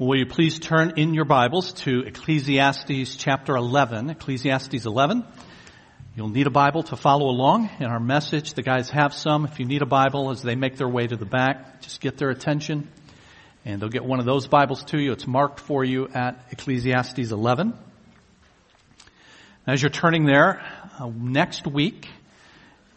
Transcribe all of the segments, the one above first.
Will you please turn in your Bibles to Ecclesiastes chapter 11, Ecclesiastes 11. You'll need a Bible to follow along in our message. The guys have some. If you need a Bible as they make their way to the back, just get their attention and they'll get one of those Bibles to you. It's marked for you at Ecclesiastes 11. As you're turning there, uh, next week,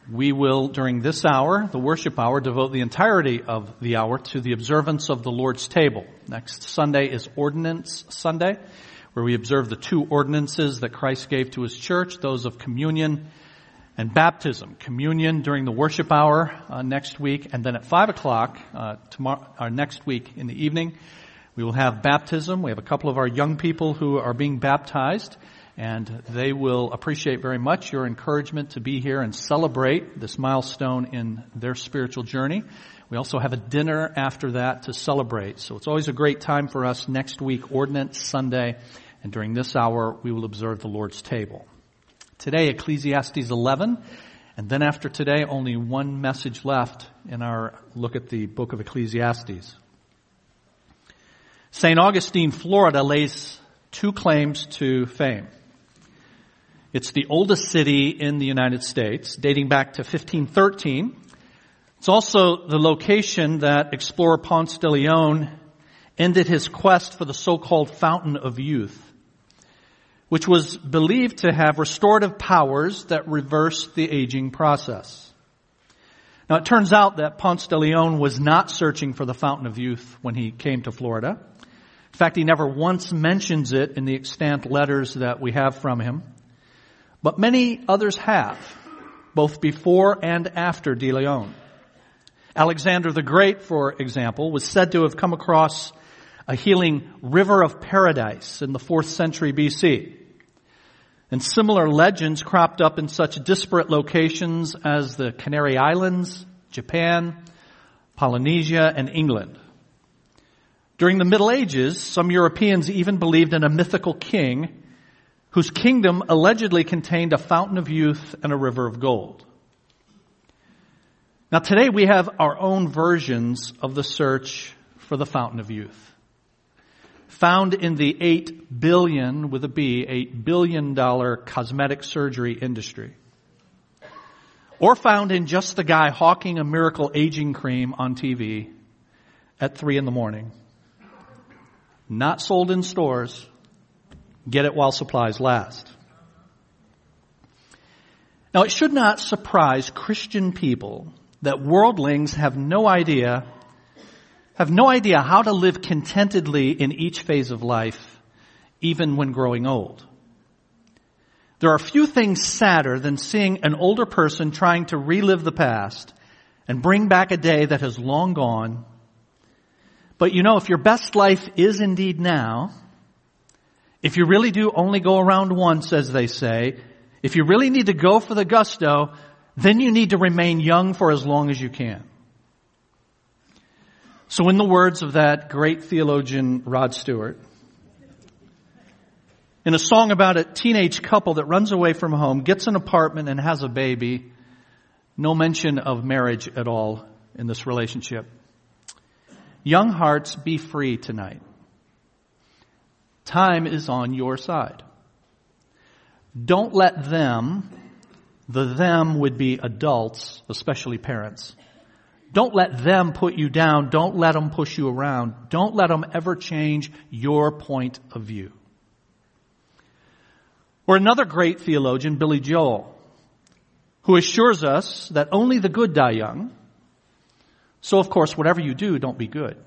we will, during this hour, the worship hour, devote the entirety of the hour to the observance of the Lord's table. Next Sunday is Ordinance Sunday, where we observe the two ordinances that Christ gave to His church, those of communion and baptism. Communion during the worship hour uh, next week, and then at five o'clock uh, tomorrow, or uh, next week in the evening, we will have baptism. We have a couple of our young people who are being baptized, and they will appreciate very much your encouragement to be here and celebrate this milestone in their spiritual journey. We also have a dinner after that to celebrate. So it's always a great time for us next week, Ordinance Sunday, and during this hour we will observe the Lord's table. Today, Ecclesiastes 11. And then after today, only one message left in our look at the book of Ecclesiastes. St. Augustine, Florida lays two claims to fame. It's the oldest city in the United States, dating back to 1513. It's also the location that explorer Ponce de Leon ended his quest for the so-called fountain of youth which was believed to have restorative powers that reversed the aging process. Now it turns out that Ponce de Leon was not searching for the fountain of youth when he came to Florida. In fact, he never once mentions it in the extant letters that we have from him. But many others have, both before and after de Leon. Alexander the Great, for example, was said to have come across a healing river of paradise in the fourth century BC. And similar legends cropped up in such disparate locations as the Canary Islands, Japan, Polynesia, and England. During the Middle Ages, some Europeans even believed in a mythical king whose kingdom allegedly contained a fountain of youth and a river of gold. Now today we have our own versions of the search for the fountain of youth found in the 8 billion with a B, 8 billion dollar cosmetic surgery industry. Or found in just the guy hawking a miracle aging cream on TV at 3 in the morning. Not sold in stores. Get it while supplies last. Now it should not surprise Christian people that worldlings have no idea have no idea how to live contentedly in each phase of life, even when growing old. There are few things sadder than seeing an older person trying to relive the past and bring back a day that has long gone. But you know, if your best life is indeed now, if you really do only go around once, as they say, if you really need to go for the gusto, then you need to remain young for as long as you can. So in the words of that great theologian Rod Stewart, in a song about a teenage couple that runs away from home, gets an apartment and has a baby, no mention of marriage at all in this relationship. Young hearts, be free tonight. Time is on your side. Don't let them, the them would be adults, especially parents, don't let them put you down. Don't let them push you around. Don't let them ever change your point of view. Or another great theologian, Billy Joel, who assures us that only the good die young. So of course, whatever you do, don't be good.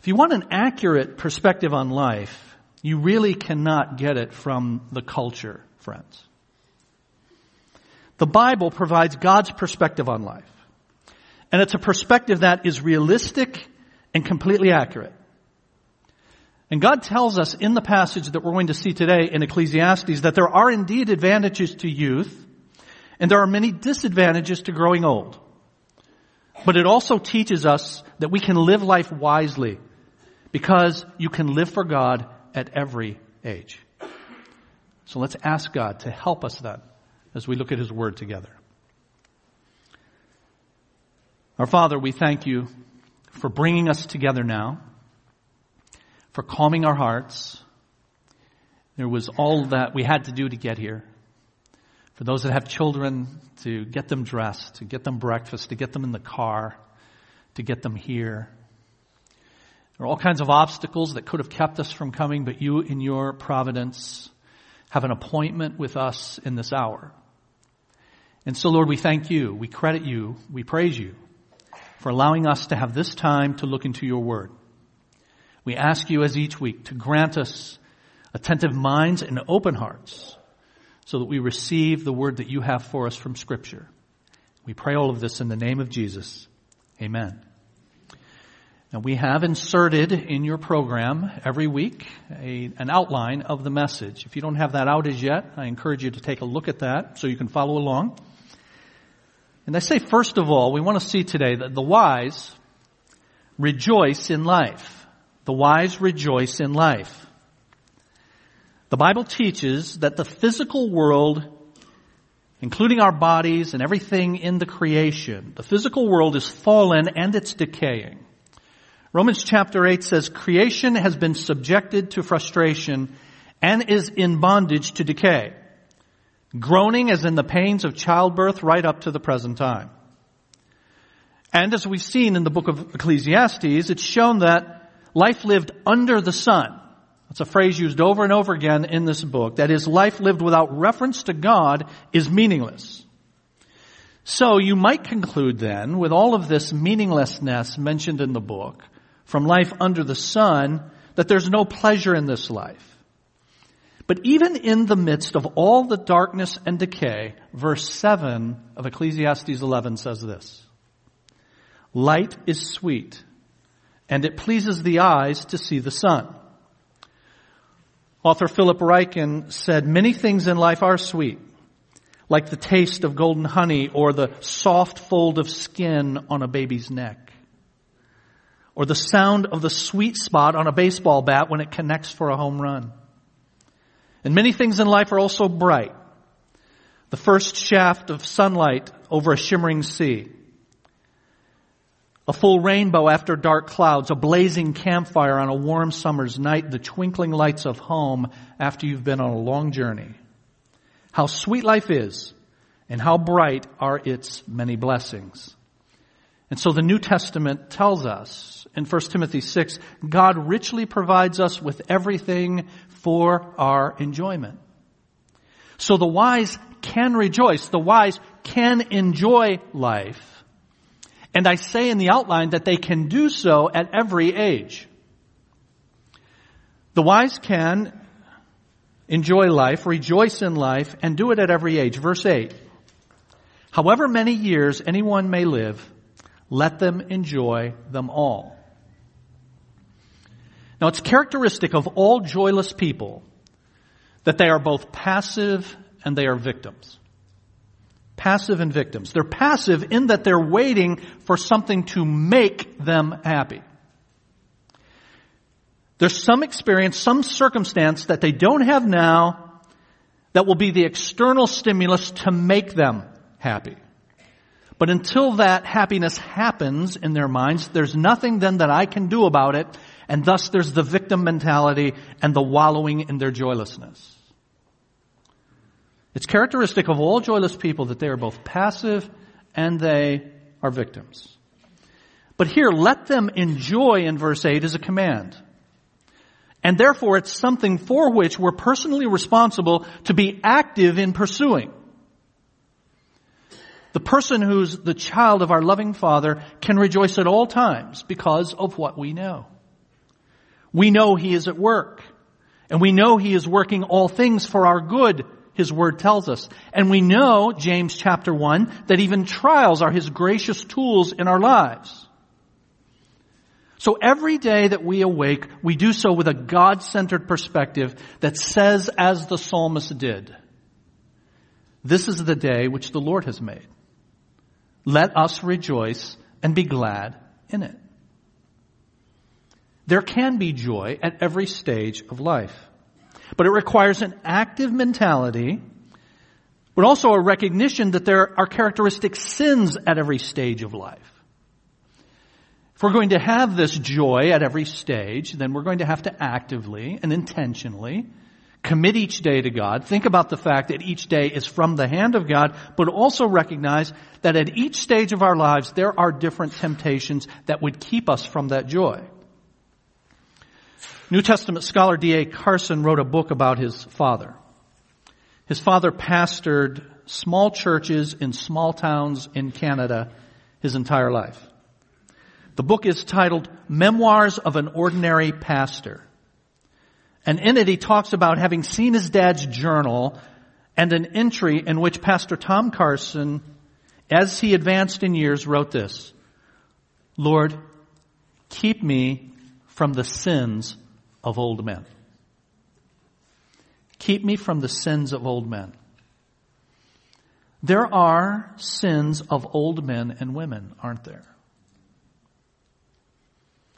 If you want an accurate perspective on life, you really cannot get it from the culture, friends. The Bible provides God's perspective on life. And it's a perspective that is realistic and completely accurate. And God tells us in the passage that we're going to see today in Ecclesiastes that there are indeed advantages to youth and there are many disadvantages to growing old. But it also teaches us that we can live life wisely because you can live for God at every age. So let's ask God to help us then as we look at His Word together. Our Father, we thank you for bringing us together now, for calming our hearts. There was all that we had to do to get here. For those that have children, to get them dressed, to get them breakfast, to get them in the car, to get them here. There are all kinds of obstacles that could have kept us from coming, but you, in your providence, have an appointment with us in this hour. And so, Lord, we thank you, we credit you, we praise you for allowing us to have this time to look into your word. We ask you, as each week, to grant us attentive minds and open hearts so that we receive the word that you have for us from Scripture. We pray all of this in the name of Jesus. Amen. Now we have inserted in your program every week a, an outline of the message. If you don't have that out as yet, I encourage you to take a look at that so you can follow along. And I say first of all, we want to see today that the wise rejoice in life. The wise rejoice in life. The Bible teaches that the physical world, including our bodies and everything in the creation, the physical world is fallen and it's decaying. Romans chapter 8 says creation has been subjected to frustration and is in bondage to decay, groaning as in the pains of childbirth right up to the present time. And as we've seen in the book of Ecclesiastes, it's shown that life lived under the sun. That's a phrase used over and over again in this book. That is, life lived without reference to God is meaningless. So you might conclude then, with all of this meaninglessness mentioned in the book, from life under the sun that there's no pleasure in this life. But even in the midst of all the darkness and decay, verse 7 of Ecclesiastes 11 says this. Light is sweet, and it pleases the eyes to see the sun. Author Philip Ryken said, many things in life are sweet, like the taste of golden honey or the soft fold of skin on a baby's neck or the sound of the sweet spot on a baseball bat when it connects for a home run. And many things in life are also bright. The first shaft of sunlight over a shimmering sea. A full rainbow after dark clouds, a blazing campfire on a warm summer's night, the twinkling lights of home after you've been on a long journey. How sweet life is and how bright are its many blessings. And so the New Testament tells us in 1 Timothy 6, God richly provides us with everything for our enjoyment. So the wise can rejoice. The wise can enjoy life. And I say in the outline that they can do so at every age. The wise can enjoy life, rejoice in life, and do it at every age. Verse 8. However many years anyone may live, let them enjoy them all. Now it's characteristic of all joyless people that they are both passive and they are victims. Passive and victims. They're passive in that they're waiting for something to make them happy. There's some experience, some circumstance that they don't have now that will be the external stimulus to make them happy. But until that happiness happens in their minds, there's nothing then that I can do about it, and thus there's the victim mentality and the wallowing in their joylessness. It's characteristic of all joyless people that they are both passive and they are victims. But here, let them enjoy in verse 8 is a command. And therefore it's something for which we're personally responsible to be active in pursuing. The person who's the child of our loving Father can rejoice at all times because of what we know. We know He is at work. And we know He is working all things for our good, His Word tells us. And we know, James chapter 1, that even trials are His gracious tools in our lives. So every day that we awake, we do so with a God-centered perspective that says as the psalmist did, this is the day which the Lord has made. Let us rejoice and be glad in it. There can be joy at every stage of life, but it requires an active mentality, but also a recognition that there are characteristic sins at every stage of life. If we're going to have this joy at every stage, then we're going to have to actively and intentionally commit each day to God. Think about the fact that each day is from the hand of God, but also recognize that at each stage of our lives, there are different temptations that would keep us from that joy. New Testament scholar D.A. Carson wrote a book about his father. His father pastored small churches in small towns in Canada his entire life. The book is titled Memoirs of an Ordinary Pastor. And in it he talks about having seen his dad's journal and an entry in which Pastor Tom Carson, as he advanced in years, wrote this, Lord, keep me from the sins of old men. Keep me from the sins of old men. There are sins of old men and women, aren't there?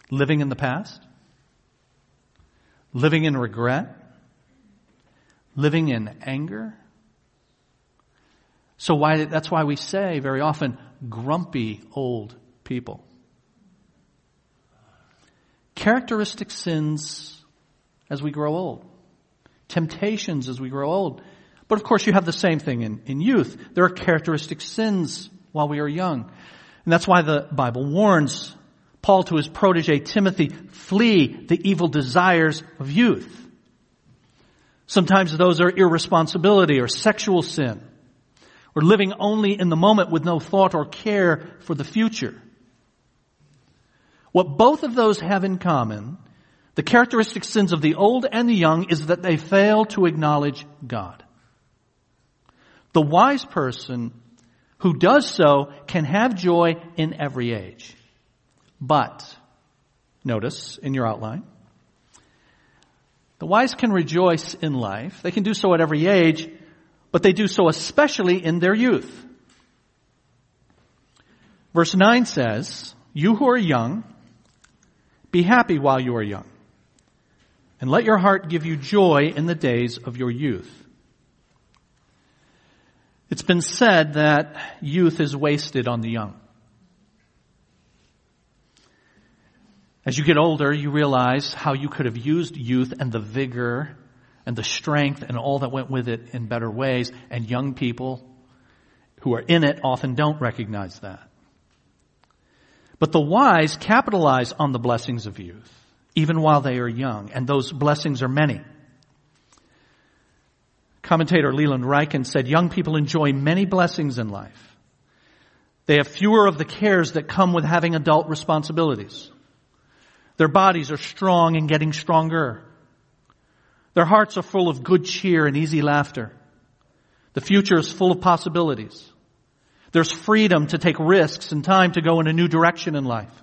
Living in the past? Living in regret? Living in anger? So why, that's why we say very often, grumpy old people. Characteristic sins as we grow old. Temptations as we grow old. But of course you have the same thing in, in youth. There are characteristic sins while we are young. And that's why the Bible warns Paul to his protege Timothy, flee the evil desires of youth. Sometimes those are irresponsibility or sexual sin, or living only in the moment with no thought or care for the future. What both of those have in common, the characteristic sins of the old and the young, is that they fail to acknowledge God. The wise person who does so can have joy in every age. But, notice in your outline, the wise can rejoice in life. They can do so at every age, but they do so especially in their youth. Verse 9 says, You who are young, be happy while you are young, and let your heart give you joy in the days of your youth. It's been said that youth is wasted on the young. As you get older, you realize how you could have used youth and the vigor and the strength and all that went with it in better ways, and young people who are in it often don't recognize that. But the wise capitalize on the blessings of youth, even while they are young, and those blessings are many. Commentator Leland Ryken said, young people enjoy many blessings in life. They have fewer of the cares that come with having adult responsibilities. Their bodies are strong and getting stronger. Their hearts are full of good cheer and easy laughter. The future is full of possibilities. There's freedom to take risks and time to go in a new direction in life.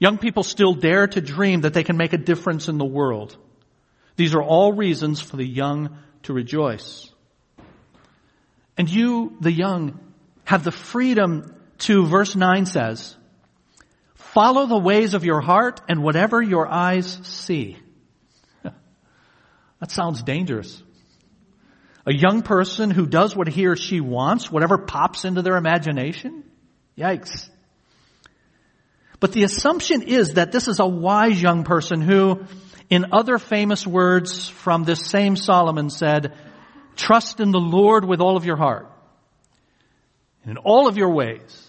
Young people still dare to dream that they can make a difference in the world. These are all reasons for the young to rejoice. And you, the young, have the freedom to, verse 9 says, Follow the ways of your heart and whatever your eyes see. that sounds dangerous. A young person who does what he or she wants, whatever pops into their imagination? Yikes. But the assumption is that this is a wise young person who, in other famous words from this same Solomon said, trust in the Lord with all of your heart. And in all of your ways.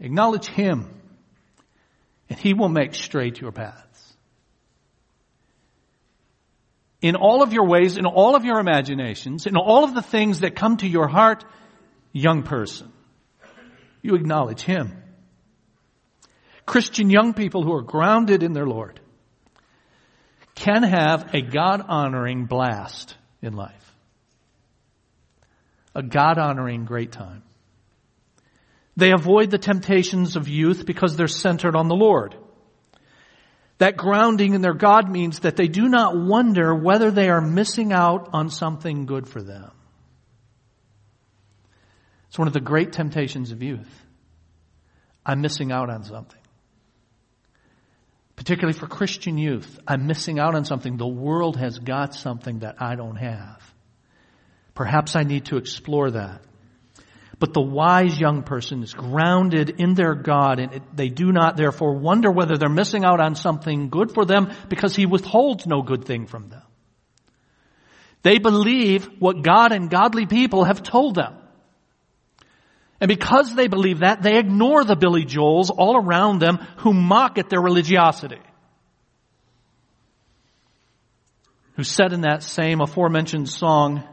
Acknowledge Him and He will make straight your paths. In all of your ways, in all of your imaginations, in all of the things that come to your heart, young person, you acknowledge Him. Christian young people who are grounded in their Lord can have a God honoring blast in life. A God honoring great time. They avoid the temptations of youth because they're centered on the Lord. That grounding in their God means that they do not wonder whether they are missing out on something good for them. It's one of the great temptations of youth. I'm missing out on something. Particularly for Christian youth, I'm missing out on something. The world has got something that I don't have. Perhaps I need to explore that. But the wise young person is grounded in their God and it, they do not therefore wonder whether they're missing out on something good for them because he withholds no good thing from them. They believe what God and godly people have told them. And because they believe that, they ignore the Billy Joels all around them who mock at their religiosity. Who said in that same aforementioned song,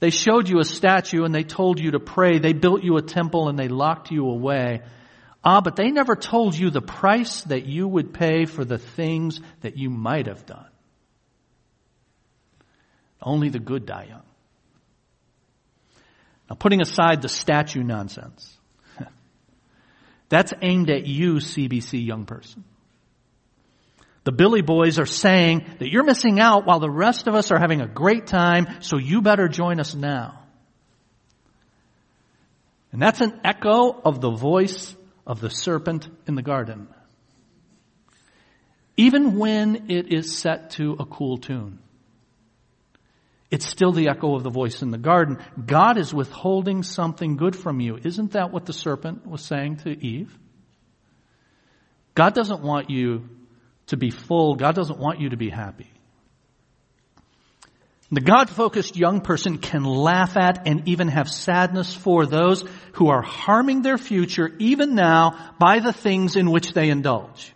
they showed you a statue and they told you to pray. They built you a temple and they locked you away. Ah, but they never told you the price that you would pay for the things that you might have done. Only the good die young. Now putting aside the statue nonsense, that's aimed at you, CBC young person. The Billy Boys are saying that you're missing out while the rest of us are having a great time, so you better join us now. And that's an echo of the voice of the serpent in the garden. Even when it is set to a cool tune. It's still the echo of the voice in the garden. God is withholding something good from you. Isn't that what the serpent was saying to Eve? God doesn't want you to be full. God doesn't want you to be happy. The God-focused young person can laugh at and even have sadness for those who are harming their future even now by the things in which they indulge.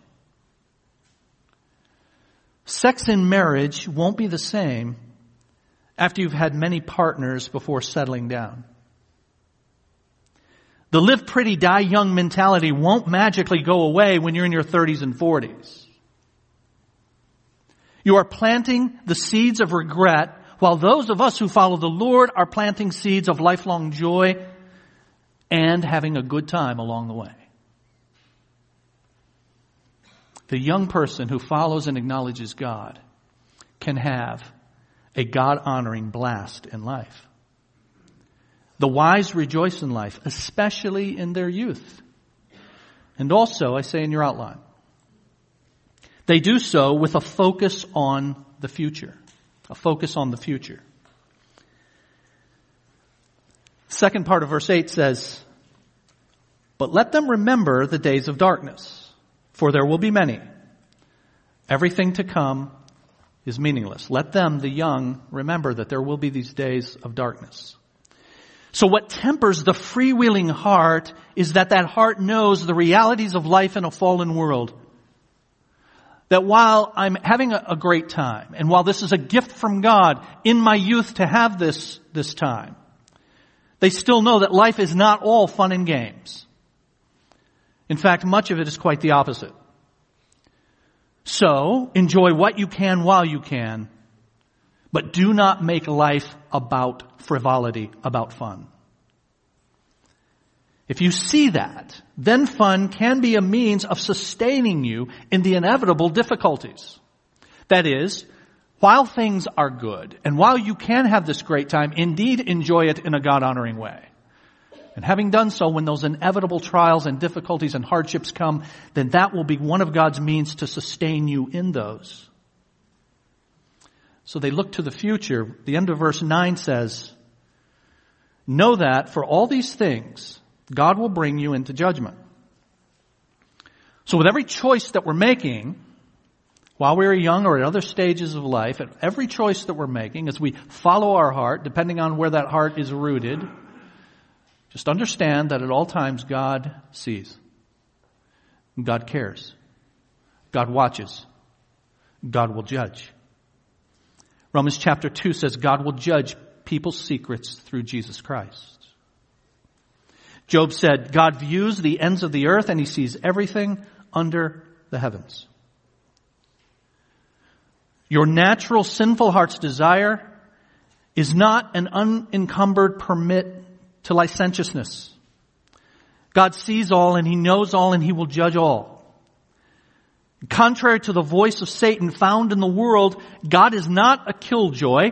Sex in marriage won't be the same after you've had many partners before settling down. The live pretty, die young mentality won't magically go away when you're in your 30s and 40s. You are planting the seeds of regret while those of us who follow the Lord are planting seeds of lifelong joy and having a good time along the way. The young person who follows and acknowledges God can have a God honoring blast in life. The wise rejoice in life, especially in their youth. And also, I say in your outline, they do so with a focus on the future. A focus on the future. Second part of verse 8 says, But let them remember the days of darkness, for there will be many. Everything to come is meaningless. Let them, the young, remember that there will be these days of darkness. So what tempers the freewheeling heart is that that heart knows the realities of life in a fallen world. That while I'm having a, a great time, and while this is a gift from God in my youth to have this, this time, they still know that life is not all fun and games. In fact, much of it is quite the opposite. So, enjoy what you can while you can, but do not make life about frivolity, about fun. If you see that, then fun can be a means of sustaining you in the inevitable difficulties. That is, while things are good, and while you can have this great time, indeed enjoy it in a God-honoring way. And having done so, when those inevitable trials and difficulties and hardships come, then that will be one of God's means to sustain you in those. So they look to the future. The end of verse 9 says, Know that for all these things, God will bring you into judgment. So with every choice that we're making, while we're young or at other stages of life, at every choice that we're making, as we follow our heart, depending on where that heart is rooted, just understand that at all times God sees. God cares. God watches. God will judge. Romans chapter 2 says God will judge people's secrets through Jesus Christ. Job said, God views the ends of the earth and he sees everything under the heavens. Your natural sinful heart's desire is not an unencumbered permit to licentiousness. God sees all and He knows all and He will judge all. Contrary to the voice of Satan found in the world, God is not a killjoy.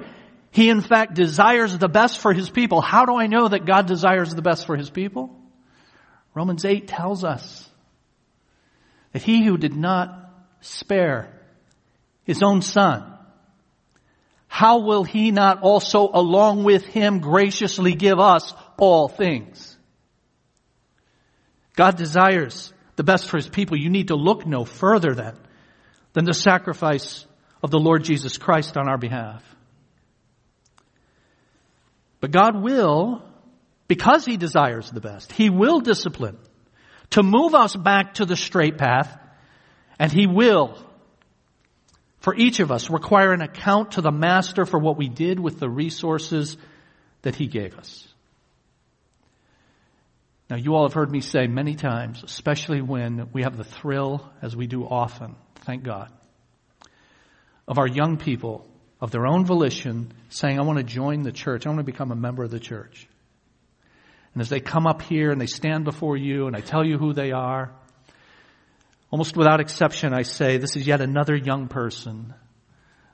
He in fact desires the best for His people. How do I know that God desires the best for His people? Romans 8 tells us that He who did not spare His own Son, how will He not also along with Him graciously give us all things. God desires the best for his people. You need to look no further then than the sacrifice of the Lord Jesus Christ on our behalf. But God will, because he desires the best, he will discipline to move us back to the straight path and he will for each of us require an account to the master for what we did with the resources that he gave us. Now you all have heard me say many times, especially when we have the thrill, as we do often, thank God, of our young people, of their own volition, saying, I want to join the church. I want to become a member of the church. And as they come up here and they stand before you and I tell you who they are, Almost without exception, I say this is yet another young person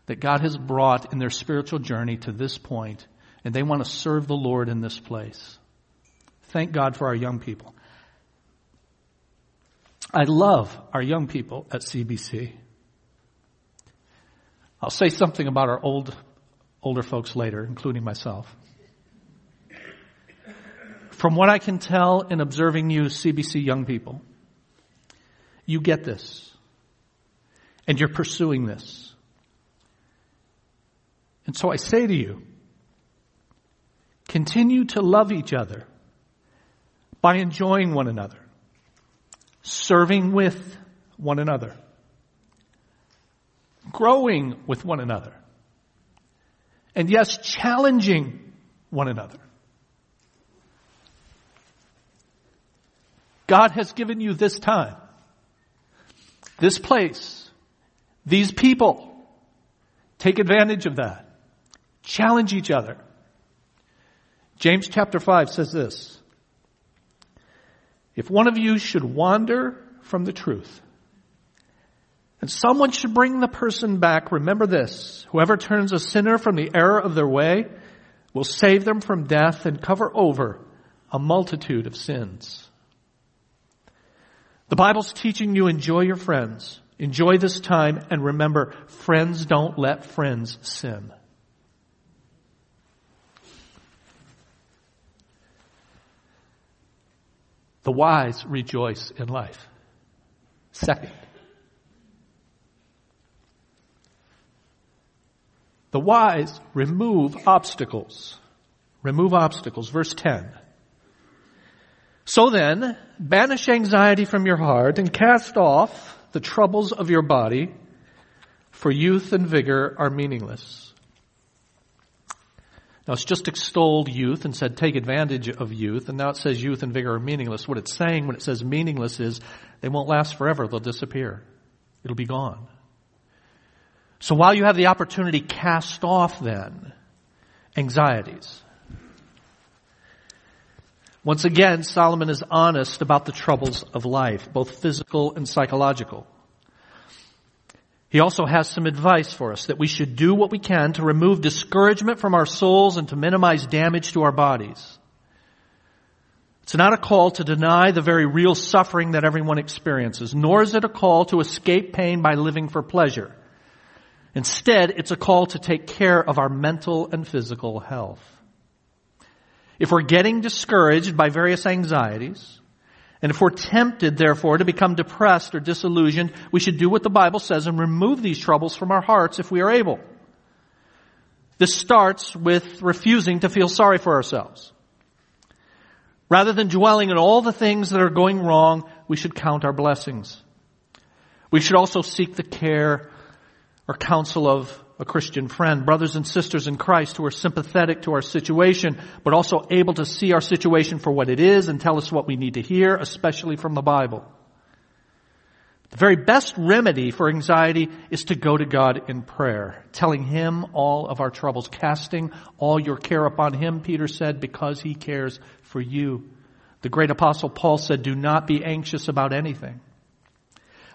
that God has brought in their spiritual journey to this point, and they want to serve the Lord in this place. Thank God for our young people. I love our young people at CBC. I'll say something about our old, older folks later, including myself. From what I can tell in observing you CBC young people, you get this. And you're pursuing this. And so I say to you, continue to love each other by enjoying one another, serving with one another, growing with one another, and yes, challenging one another. God has given you this time this place, these people. Take advantage of that. Challenge each other. James chapter 5 says this. If one of you should wander from the truth, and someone should bring the person back, remember this. Whoever turns a sinner from the error of their way will save them from death and cover over a multitude of sins. The Bible's teaching you enjoy your friends. Enjoy this time and remember, friends don't let friends sin. The wise rejoice in life. Second, the wise remove obstacles. Remove obstacles. Verse 10. So then, banish anxiety from your heart and cast off the troubles of your body, for youth and vigor are meaningless. Now it's just extolled youth and said take advantage of youth, and now it says youth and vigor are meaningless. What it's saying when it says meaningless is they won't last forever, they'll disappear. It'll be gone. So while you have the opportunity, cast off then anxieties. Once again, Solomon is honest about the troubles of life, both physical and psychological. He also has some advice for us that we should do what we can to remove discouragement from our souls and to minimize damage to our bodies. It's not a call to deny the very real suffering that everyone experiences, nor is it a call to escape pain by living for pleasure. Instead, it's a call to take care of our mental and physical health. If we're getting discouraged by various anxieties, and if we're tempted, therefore, to become depressed or disillusioned, we should do what the Bible says and remove these troubles from our hearts if we are able. This starts with refusing to feel sorry for ourselves. Rather than dwelling on all the things that are going wrong, we should count our blessings. We should also seek the care or counsel of a Christian friend, brothers and sisters in Christ who are sympathetic to our situation, but also able to see our situation for what it is and tell us what we need to hear, especially from the Bible. The very best remedy for anxiety is to go to God in prayer, telling Him all of our troubles, casting all your care upon Him, Peter said, because He cares for you. The great apostle Paul said, do not be anxious about anything,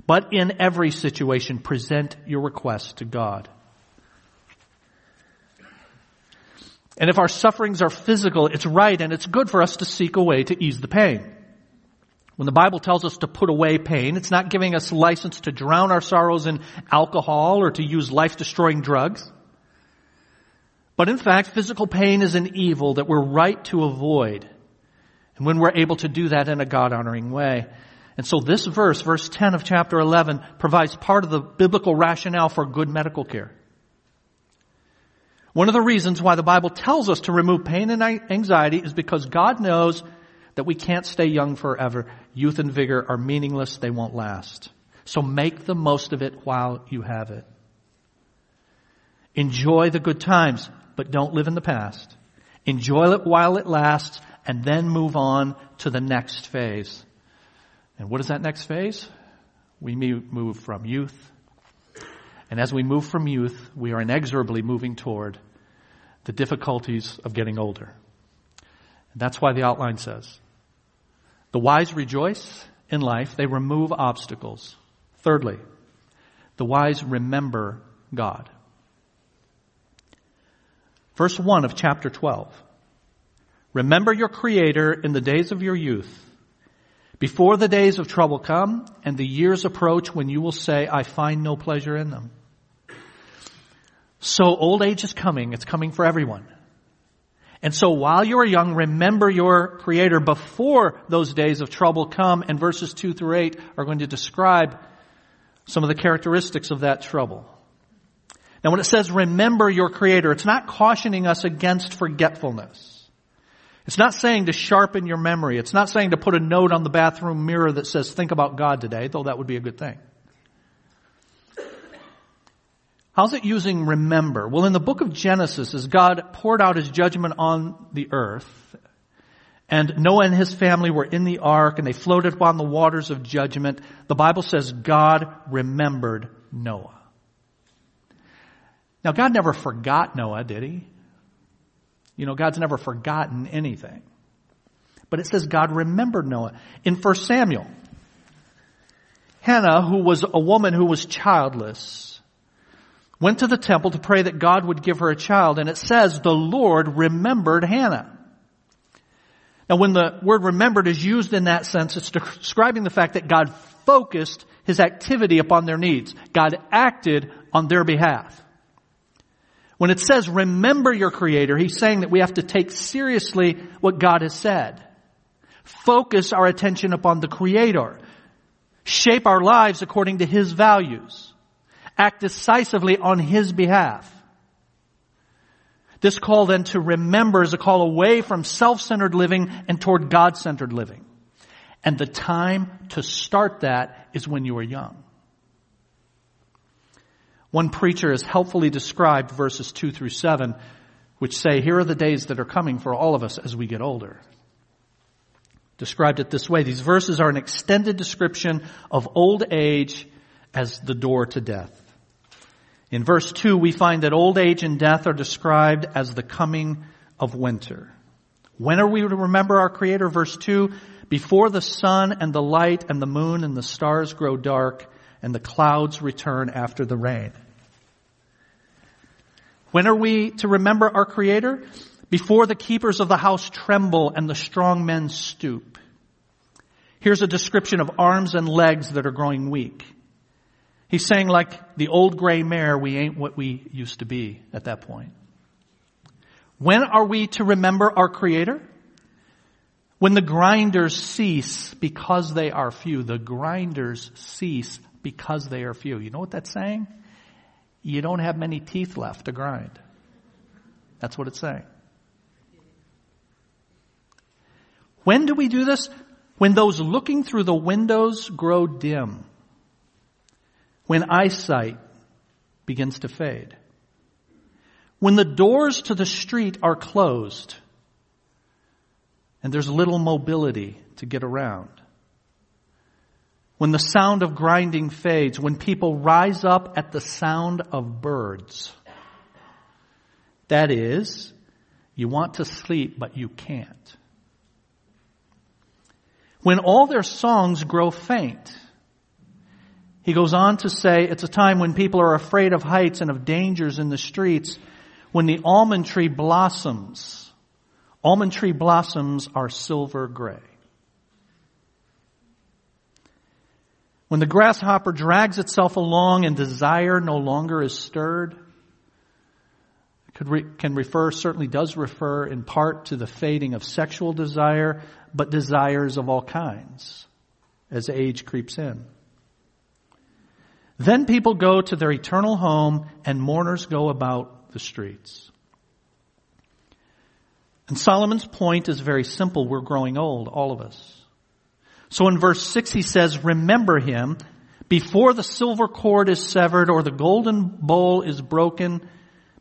but in every situation present your request to God. And if our sufferings are physical, it's right and it's good for us to seek a way to ease the pain. When the Bible tells us to put away pain, it's not giving us license to drown our sorrows in alcohol or to use life-destroying drugs. But in fact, physical pain is an evil that we're right to avoid And when we're able to do that in a God honoring way. And so this verse, verse 10 of chapter 11, provides part of the biblical rationale for good medical care. One of the reasons why the Bible tells us to remove pain and anxiety is because God knows that we can't stay young forever. Youth and vigor are meaningless. They won't last. So make the most of it while you have it. Enjoy the good times, but don't live in the past. Enjoy it while it lasts and then move on to the next phase. And what is that next phase? We move from youth. And as we move from youth, we are inexorably moving toward the difficulties of getting older. And that's why the outline says, the wise rejoice in life. They remove obstacles. Thirdly, the wise remember God. Verse 1 of chapter 12. Remember your Creator in the days of your youth, before the days of trouble come and the years approach when you will say, I find no pleasure in them. So old age is coming. It's coming for everyone. And so while you are young, remember your Creator before those days of trouble come. And verses 2 through 8 are going to describe some of the characteristics of that trouble. Now when it says remember your Creator, it's not cautioning us against forgetfulness. It's not saying to sharpen your memory. It's not saying to put a note on the bathroom mirror that says think about God today, though that would be a good thing. How's it using remember? Well, in the book of Genesis, as God poured out his judgment on the earth, and Noah and his family were in the ark and they floated upon the waters of judgment, the Bible says God remembered Noah. Now, God never forgot Noah, did he? You know, God's never forgotten anything. But it says God remembered Noah. In 1 Samuel, Hannah, who was a woman who was childless, went to the temple to pray that God would give her a child, and it says the Lord remembered Hannah. Now when the word remembered is used in that sense, it's describing the fact that God focused his activity upon their needs. God acted on their behalf. When it says remember your creator, he's saying that we have to take seriously what God has said. Focus our attention upon the creator. Shape our lives according to his values act decisively on His behalf. This call then to remember is a call away from self-centered living and toward God-centered living. And the time to start that is when you are young. One preacher has helpfully described verses 2 through 7, which say, here are the days that are coming for all of us as we get older. Described it this way. These verses are an extended description of old age as the door to death. In verse 2, we find that old age and death are described as the coming of winter. When are we to remember our Creator? Verse 2, before the sun and the light and the moon and the stars grow dark and the clouds return after the rain. When are we to remember our Creator? Before the keepers of the house tremble and the strong men stoop. Here's a description of arms and legs that are growing weak. He's saying like the old gray mare, we ain't what we used to be at that point. When are we to remember our creator? When the grinders cease because they are few. The grinders cease because they are few. You know what that's saying? You don't have many teeth left to grind. That's what it's saying. When do we do this? When those looking through the windows grow dim when eyesight begins to fade. When the doors to the street are closed and there's little mobility to get around. When the sound of grinding fades, when people rise up at the sound of birds. That is, you want to sleep, but you can't. When all their songs grow faint, he goes on to say it's a time when people are afraid of heights and of dangers in the streets, when the almond tree blossoms. Almond tree blossoms are silver gray. When the grasshopper drags itself along and desire no longer is stirred, re- can refer, certainly does refer in part to the fading of sexual desire, but desires of all kinds as age creeps in. Then people go to their eternal home and mourners go about the streets. And Solomon's point is very simple. We're growing old, all of us. So in verse 6 he says, remember him before the silver cord is severed or the golden bowl is broken,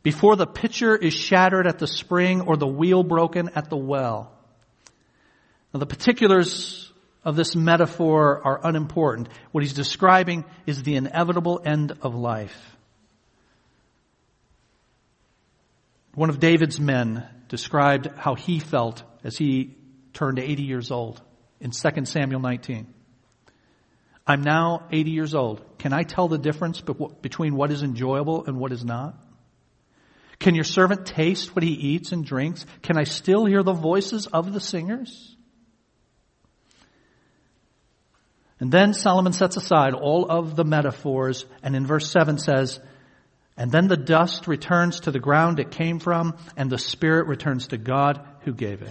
before the pitcher is shattered at the spring or the wheel broken at the well. Now the particulars of this metaphor are unimportant. What he's describing is the inevitable end of life. One of David's men described how he felt as he turned 80 years old in 2 Samuel 19. I'm now 80 years old. Can I tell the difference between what is enjoyable and what is not? Can your servant taste what he eats and drinks? Can I still hear the voices of the singers? And then Solomon sets aside all of the metaphors and in verse 7 says, and then the dust returns to the ground it came from and the spirit returns to God who gave it.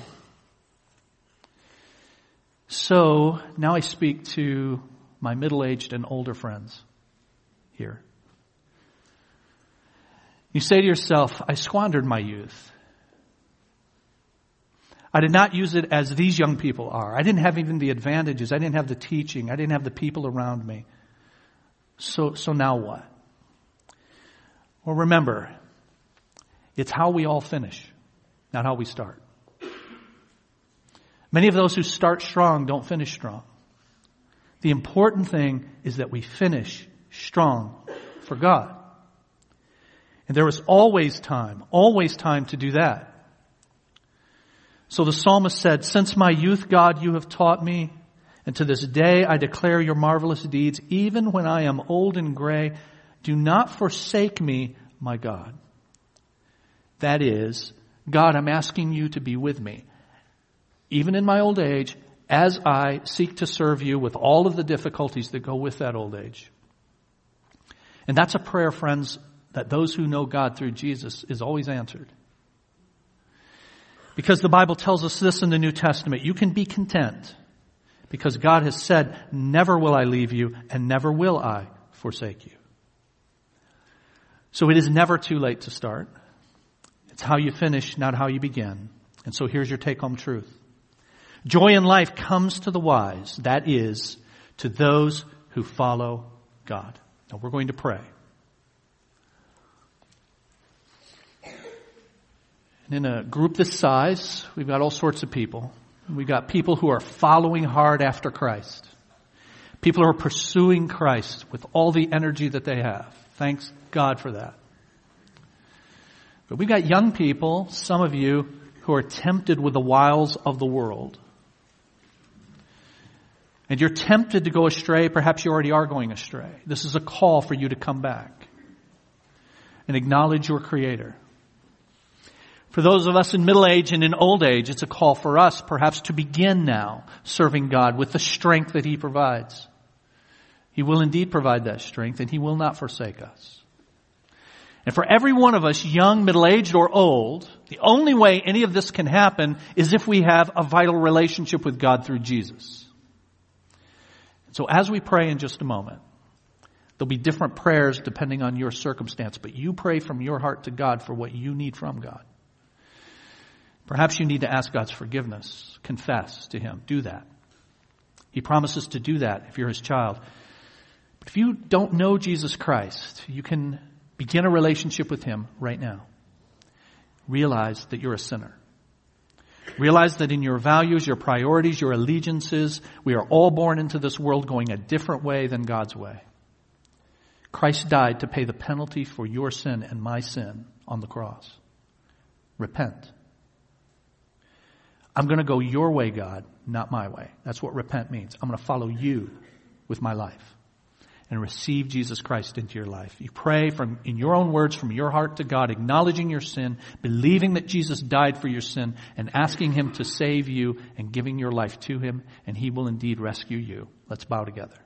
So now I speak to my middle-aged and older friends here. You say to yourself, I squandered my youth. I did not use it as these young people are. I didn't have even the advantages. I didn't have the teaching. I didn't have the people around me. So, so now what? Well, remember, it's how we all finish, not how we start. Many of those who start strong don't finish strong. The important thing is that we finish strong for God. And there is always time, always time to do that. So the psalmist said, Since my youth, God, you have taught me, and to this day I declare your marvelous deeds. Even when I am old and gray, do not forsake me, my God. That is, God, I'm asking you to be with me even in my old age, as I seek to serve you with all of the difficulties that go with that old age. And that's a prayer, friends, that those who know God through Jesus is always answered. Because the Bible tells us this in the New Testament. You can be content because God has said, never will I leave you and never will I forsake you. So it is never too late to start. It's how you finish, not how you begin. And so here's your take home truth. Joy in life comes to the wise, that is, to those who follow God. Now we're going to pray. And in a group this size, we've got all sorts of people. We've got people who are following hard after Christ. People who are pursuing Christ with all the energy that they have. Thanks God for that. But we've got young people, some of you, who are tempted with the wiles of the world and you're tempted to go astray, perhaps you already are going astray. This is a call for you to come back and acknowledge your Creator. For those of us in middle age and in old age, it's a call for us perhaps to begin now serving God with the strength that He provides. He will indeed provide that strength and He will not forsake us. And for every one of us, young, middle-aged, or old, the only way any of this can happen is if we have a vital relationship with God through Jesus. So as we pray in just a moment, there'll be different prayers depending on your circumstance, but you pray from your heart to God for what you need from God. Perhaps you need to ask God's forgiveness, confess to Him. Do that. He promises to do that if you're His child. But if you don't know Jesus Christ, you can begin a relationship with Him right now. Realize that you're a sinner. Realize that in your values, your priorities, your allegiances, we are all born into this world going a different way than God's way. Christ died to pay the penalty for your sin and my sin on the cross. Repent. I'm going to go your way, God, not my way. That's what repent means. I'm going to follow you with my life and receive Jesus Christ into your life. You pray from, in your own words, from your heart to God, acknowledging your sin, believing that Jesus died for your sin, and asking Him to save you and giving your life to Him, and He will indeed rescue you. Let's bow together.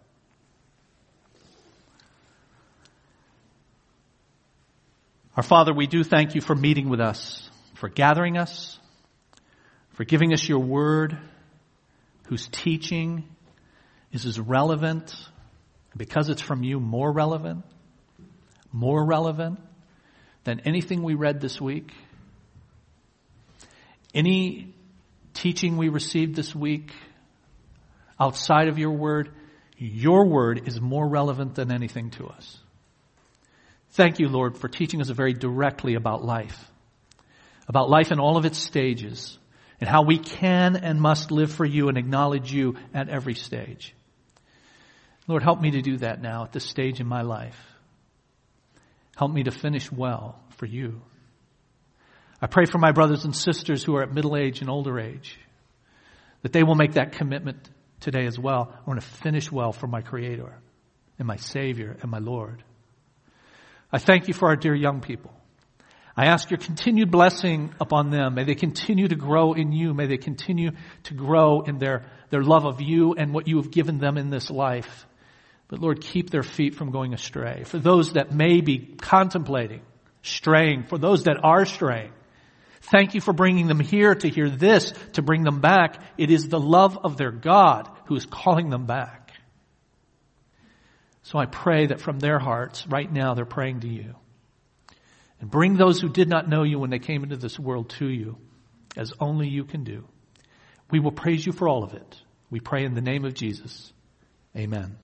Our Father, we do thank you for meeting with us, for gathering us, for giving us your word, whose teaching is as relevant, because it's from you, more relevant, more relevant than anything we read this week, any teaching we received this week outside of your word, your word is more relevant than anything to us. Thank you, Lord, for teaching us very directly about life, about life in all of its stages, and how we can and must live for you and acknowledge you at every stage. Lord, help me to do that now at this stage in my life. Help me to finish well for you. I pray for my brothers and sisters who are at middle age and older age, that they will make that commitment today as well. I want to finish well for my Creator and my Savior and my Lord. I thank you for our dear young people. I ask your continued blessing upon them. May they continue to grow in you. May they continue to grow in their, their love of you and what you have given them in this life. But Lord, keep their feet from going astray. For those that may be contemplating straying, for those that are straying, thank you for bringing them here to hear this, to bring them back. It is the love of their God who is calling them back. So I pray that from their hearts, right now, they're praying to you. And bring those who did not know you when they came into this world to you, as only you can do. We will praise you for all of it. We pray in the name of Jesus. Amen.